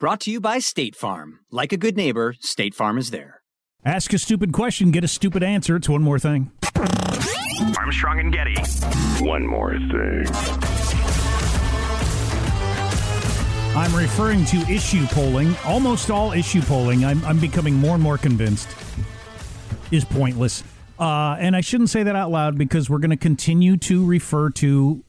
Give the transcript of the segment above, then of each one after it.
Brought to you by State Farm. Like a good neighbor, State Farm is there. Ask a stupid question, get a stupid answer. It's one more thing. Armstrong and Getty. One more thing. I'm referring to issue polling. Almost all issue polling, I'm, I'm becoming more and more convinced, is pointless. Uh, and I shouldn't say that out loud because we're going to continue to refer to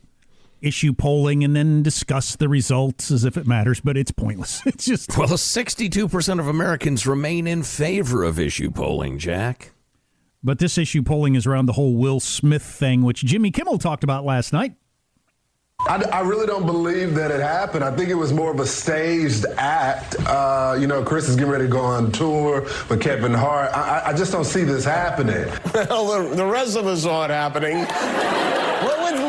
issue polling and then discuss the results as if it matters, but it's pointless. It's just well, sixty-two percent of Americans remain in favor of issue polling, Jack. But this issue polling is around the whole Will Smith thing, which Jimmy Kimmel talked about last night. I, I, really don't believe that it happened. I think it was more of a staged act. Uh, you know, Chris is getting ready to go on tour with Kevin Hart. I, I just don't see this happening. Well, the, the rest of us saw it happening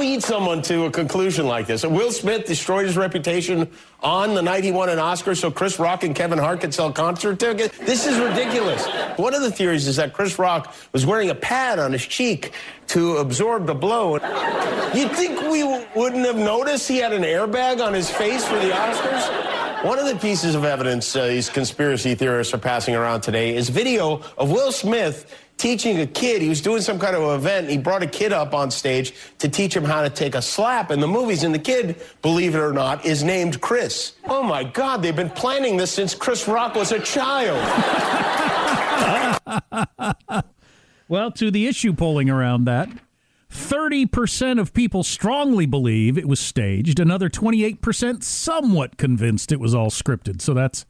lead someone to a conclusion like this? Will Smith destroyed his reputation on the night he won an Oscar so Chris Rock and Kevin Hart could sell concert tickets? This is ridiculous. One of the theories is that Chris Rock was wearing a pad on his cheek to absorb the blow. You'd think we wouldn't have noticed he had an airbag on his face for the Oscars? One of the pieces of evidence uh, these conspiracy theorists are passing around today is video of Will Smith teaching a kid. He was doing some kind of event. He brought a kid up on stage to teach him how to take a slap in the movies. And the kid, believe it or not, is named Chris. Oh my God, they've been planning this since Chris Rock was a child. well, to the issue polling around that. 30% of people strongly believe it was staged. Another 28% somewhat convinced it was all scripted. So that's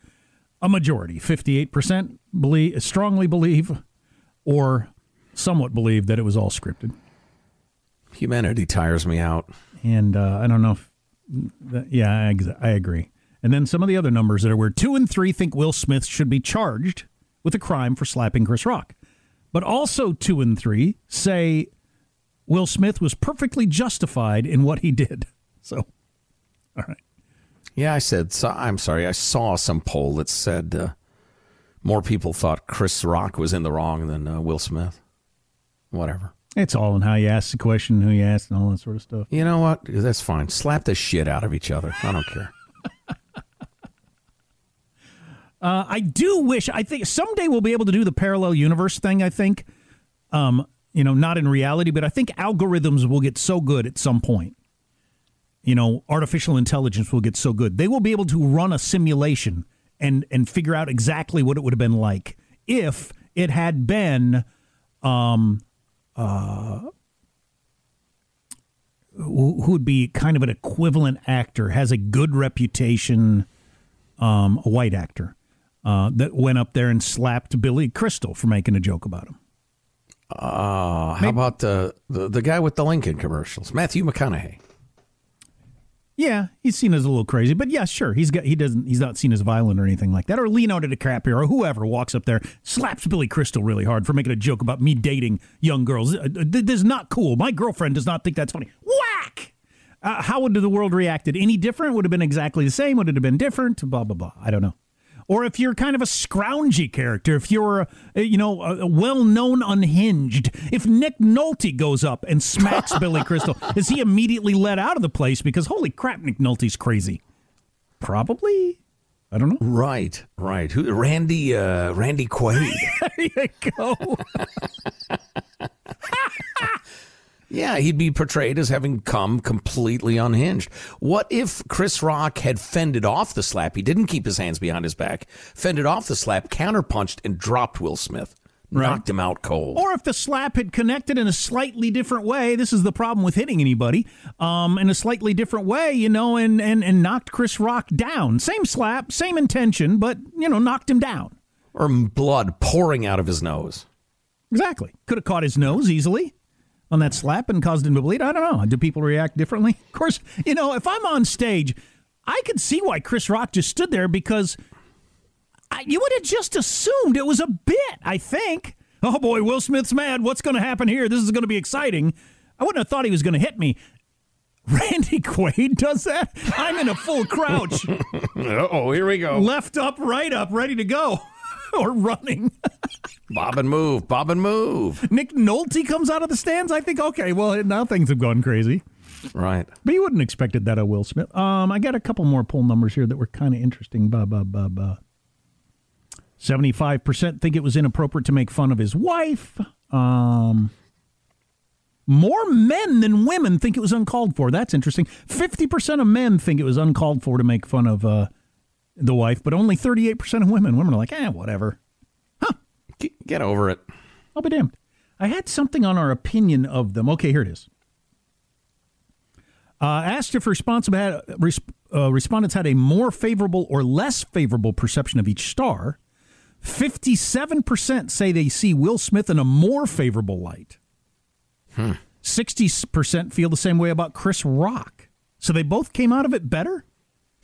a majority. 58% believe, strongly believe or somewhat believe that it was all scripted. Humanity tires me out. And uh, I don't know if, that, yeah, I, I agree. And then some of the other numbers that are where two and three think Will Smith should be charged with a crime for slapping Chris Rock. But also two and three say Will Smith was perfectly justified in what he did. So, all right. Yeah, I said, so, I'm sorry, I saw some poll that said uh, more people thought Chris Rock was in the wrong than uh, Will Smith. Whatever. It's all in how you ask the question, who you ask, and all that sort of stuff. You know what? That's fine. Slap the shit out of each other. I don't care. uh, I do wish. I think someday we'll be able to do the parallel universe thing. I think, um, you know, not in reality, but I think algorithms will get so good at some point. You know, artificial intelligence will get so good they will be able to run a simulation and and figure out exactly what it would have been like if it had been um uh who would be kind of an equivalent actor has a good reputation um a white actor uh that went up there and slapped Billy Crystal for making a joke about him uh, how about the, the the guy with the Lincoln commercials, Matthew McConaughey? Yeah, he's seen as a little crazy, but yeah, sure, he's got he doesn't he's not seen as violent or anything like that. Or Leonardo DiCaprio or whoever walks up there slaps Billy Crystal really hard for making a joke about me dating young girls. Uh, this is not cool. My girlfriend does not think that's funny. Whack! Uh, how would the world reacted? Any different? Would have been exactly the same? Would it have been different? Blah blah blah. I don't know or if you're kind of a scroungy character, if you're, uh, you know, a, well-known unhinged, if Nick Nolte goes up and smacks Billy Crystal, is he immediately let out of the place because holy crap, Nick Nolte's crazy? Probably. I don't know. Right, right. Who? Randy, uh, Randy Quaid. there you go. Yeah, he'd be portrayed as having come completely unhinged. What if Chris Rock had fended off the slap? He didn't keep his hands behind his back, fended off the slap, counterpunched, and dropped Will Smith. Right. Knocked him out cold. Or if the slap had connected in a slightly different way, this is the problem with hitting anybody, um, in a slightly different way, you know, and, and, and knocked Chris Rock down. Same slap, same intention, but, you know, knocked him down. Or blood pouring out of his nose. Exactly. Could have caught his nose easily on that slap and caused him to bleed? I don't know. Do people react differently? Of course, you know, if I'm on stage, I could see why Chris Rock just stood there because I, you would have just assumed it was a bit, I think. Oh boy, Will Smith's mad. What's going to happen here? This is going to be exciting. I wouldn't have thought he was going to hit me. Randy Quaid does that. I'm in a full crouch, oh, here we go. left up, right up, ready to go, or running. Bob and move, Bob and move. Nick Nolte comes out of the stands. I think, okay, well, now things have gone crazy. Right. But you wouldn't have expected that of Will Smith. Um, I got a couple more poll numbers here that were kind of interesting. Ba, ba, ba, ba. 75% think it was inappropriate to make fun of his wife. Um, more men than women think it was uncalled for. That's interesting. 50% of men think it was uncalled for to make fun of uh, the wife, but only 38% of women. Women are like, eh, whatever. G- Get over it. I'll be damned. I had something on our opinion of them. Okay, here it is. Uh, asked if had, uh, respondents had a more favorable or less favorable perception of each star. 57% say they see Will Smith in a more favorable light. 60% feel the same way about Chris Rock. So they both came out of it better?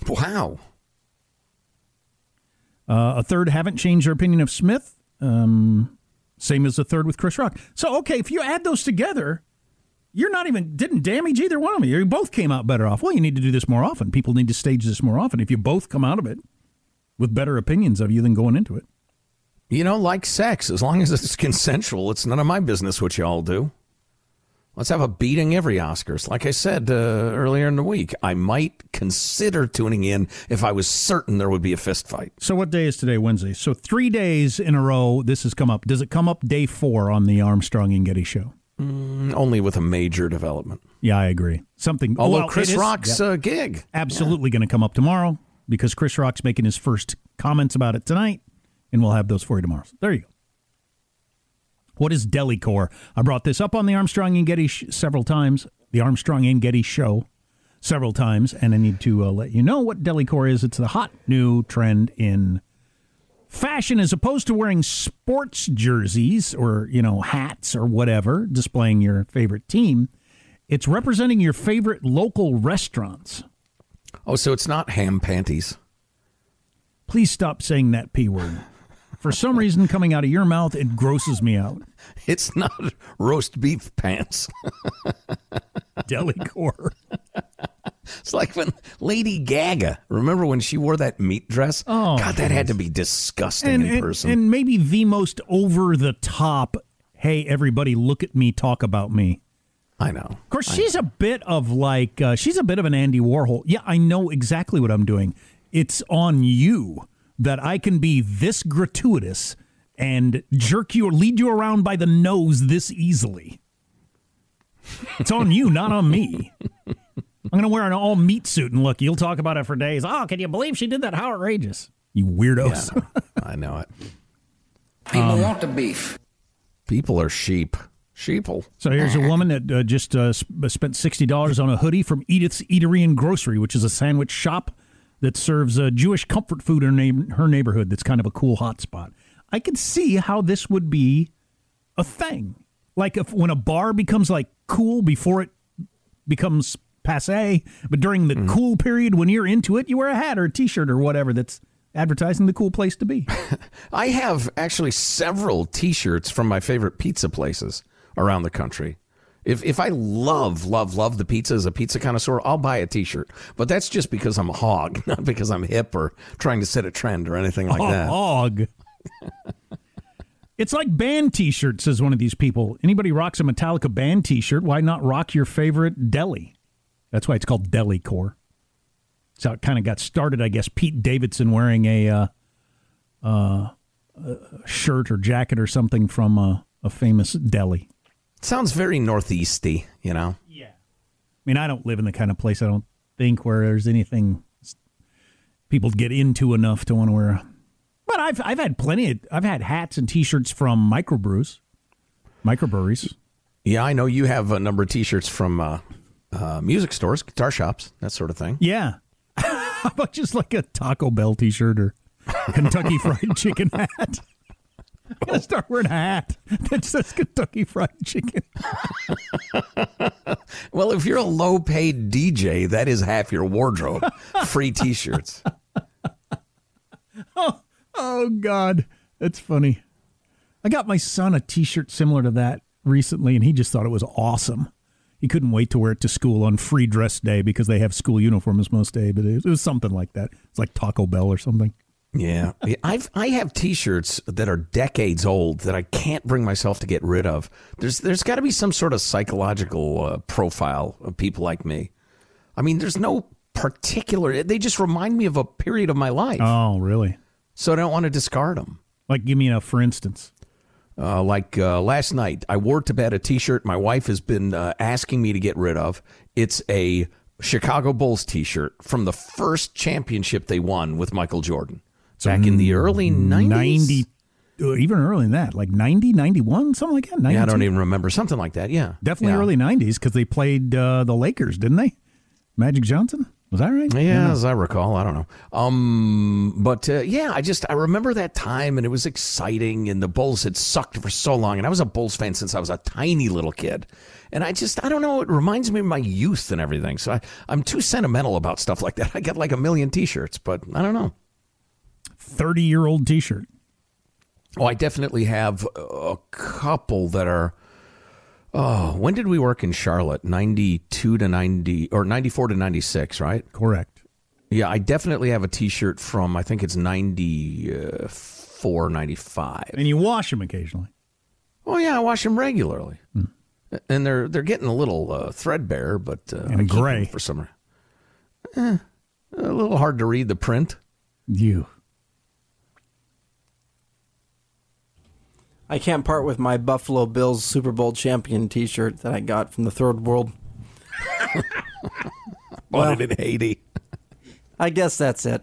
Wow. Uh, a third haven't changed their opinion of Smith. Um, same as the third with Chris Rock. So okay, if you add those together, you're not even didn't damage either one of them. You both came out better off. Well, you need to do this more often. People need to stage this more often. If you both come out of it with better opinions of you than going into it. You know, like sex, as long as it's consensual, it's none of my business what y'all do. Let's have a beating every Oscars. Like I said uh, earlier in the week, I might consider tuning in if I was certain there would be a fist fight. So what day is today? Wednesday. So three days in a row this has come up. Does it come up day four on the Armstrong and Getty show? Mm, Only with a major development. Yeah, I agree. Something. Although well, Chris Rock's Yep. uh, gig. absolutely going to come up tomorrow because Chris Rock's making his first comments about it tonight, and we'll have those for you tomorrow. So there you go. What is DeliCore? I brought this up on the Armstrong and Getty sh- several times, the Armstrong and Getty show several times, and I need to uh, let you know what DeliCore is. It's the hot new trend in fashion as opposed to wearing sports jerseys or, you know, hats or whatever, displaying your favorite team. It's representing your favorite local restaurants. Oh, so it's not ham panties. Please stop saying that P word. For some reason, coming out of your mouth, it grosses me out. It's not roast beef pants. Delicore. It's like when Lady Gaga, remember when she wore that meat dress? Oh, God, that had to be disgusting And, in and, person. and maybe the most over the top, hey, everybody, look at me, talk about me. I know. Of course, she's a bit of like, uh, she's a bit of an Andy Warhol. Yeah, I know exactly what I'm doing. It's on you that I can be this gratuitous and jerk you or lead you around by the nose this easily. It's on you, not on me. I'm going to wear an all meat suit and look, you'll talk about it for days. Oh, can you believe she did that? How outrageous. You weirdos. I know it. People want the beef. People are sheep. Sheeple. So here's a woman that uh, just uh, sp- spent $60 on a hoodie from Edith's Eatery and Grocery, which is a sandwich shop that serves uh, Jewish comfort food in her, her neighborhood that's kind of a cool hot spot. I could see how this would be a thing. Like if when a bar becomes like cool before it becomes passe, but during the cool period when you're into it, you wear a hat or a t-shirt or whatever that's advertising the cool place to be. I have actually several T-shirts from my favorite pizza places around the country. If if I love love love the pizza as a pizza connoisseur, I'll buy a T-shirt. But that's just because I'm a hog, not because I'm hip or trying to set a trend or anything like that. hog. it's like band T-shirts, says one of these people. Anybody rocks a Metallica band T-shirt, why not rock your favorite deli? That's why it's called Deli Core. That's how it kind of got started, I guess. Pete Davidson wearing a, uh, uh, shirt or jacket or something from a, a famous deli. Sounds very northeasty, you know. Yeah. I mean, I don't live in the kind of place I don't think where there's anything people get into enough to want to wear. a- But I've I've had plenty. Of, I've had hats and T-shirts from microbrews, microbreweries. Yeah, I know you have a number of T-shirts from uh, uh, music stores, guitar shops, that sort of thing. Yeah, how about just like a Taco Bell T-shirt or Kentucky Fried Chicken hat? I'm gonna start wearing a hat that says Kentucky Fried Chicken. Well, if you're a low-paid DJ, that is half your wardrobe. Free T-shirts. Oh, Oh God, that's funny. I got my son a T-shirt similar to that recently, and he just thought it was awesome. He couldn't wait to wear it to school on free dress day because they have school uniforms most day. But it was something like that. It's like Taco Bell or something. Yeah, I've I have T-shirts that are decades old that I can't bring myself to get rid of. There's there's got to be some sort of psychological uh, profile of people like me. I mean, there's no particular. They just remind me of a period of my life. Oh, really? So I don't want to discard them. Like, give me a for instance. Uh, like uh, last night, I wore to bed a T-shirt my wife has been uh, asking me to get rid of. It's a Chicago Bulls T-shirt from the first championship they won with Michael Jordan back in the early 90s. 90, uh, even earlier than that, like 90, 91, something like that. 92. Yeah, I don't even remember. Something like that, yeah. Definitely Yeah. early 90s because they played uh, the Lakers, didn't they? Magic Johnson? Was that right? Yeah, as I recall, I don't know. Um, but uh, yeah, I just I remember that time, and it was exciting, and the Bulls had sucked for so long, and I was a Bulls fan since I was a tiny little kid, and I just I don't know, it reminds me of my youth and everything. So I, I'm too sentimental about stuff like that. I got like a million T-shirts, but I don't know. 30 year old t shirt. Oh, I definitely have a couple that are. Oh, when did we work in Charlotte? Ninety-two to ninety, or ninety-four to ninety-six, right? Correct. Yeah, I definitely have a T-shirt from I think it's 94, 95. And you wash them occasionally. Oh yeah, I wash them regularly, and they're they're getting a little uh, threadbare, but uh, And gray. for summer. Eh, a little hard to read the print. You. I can't part with my Buffalo Bills Super Bowl champion T-shirt that I got from the Third World. Bought it in Haiti. I guess that's it.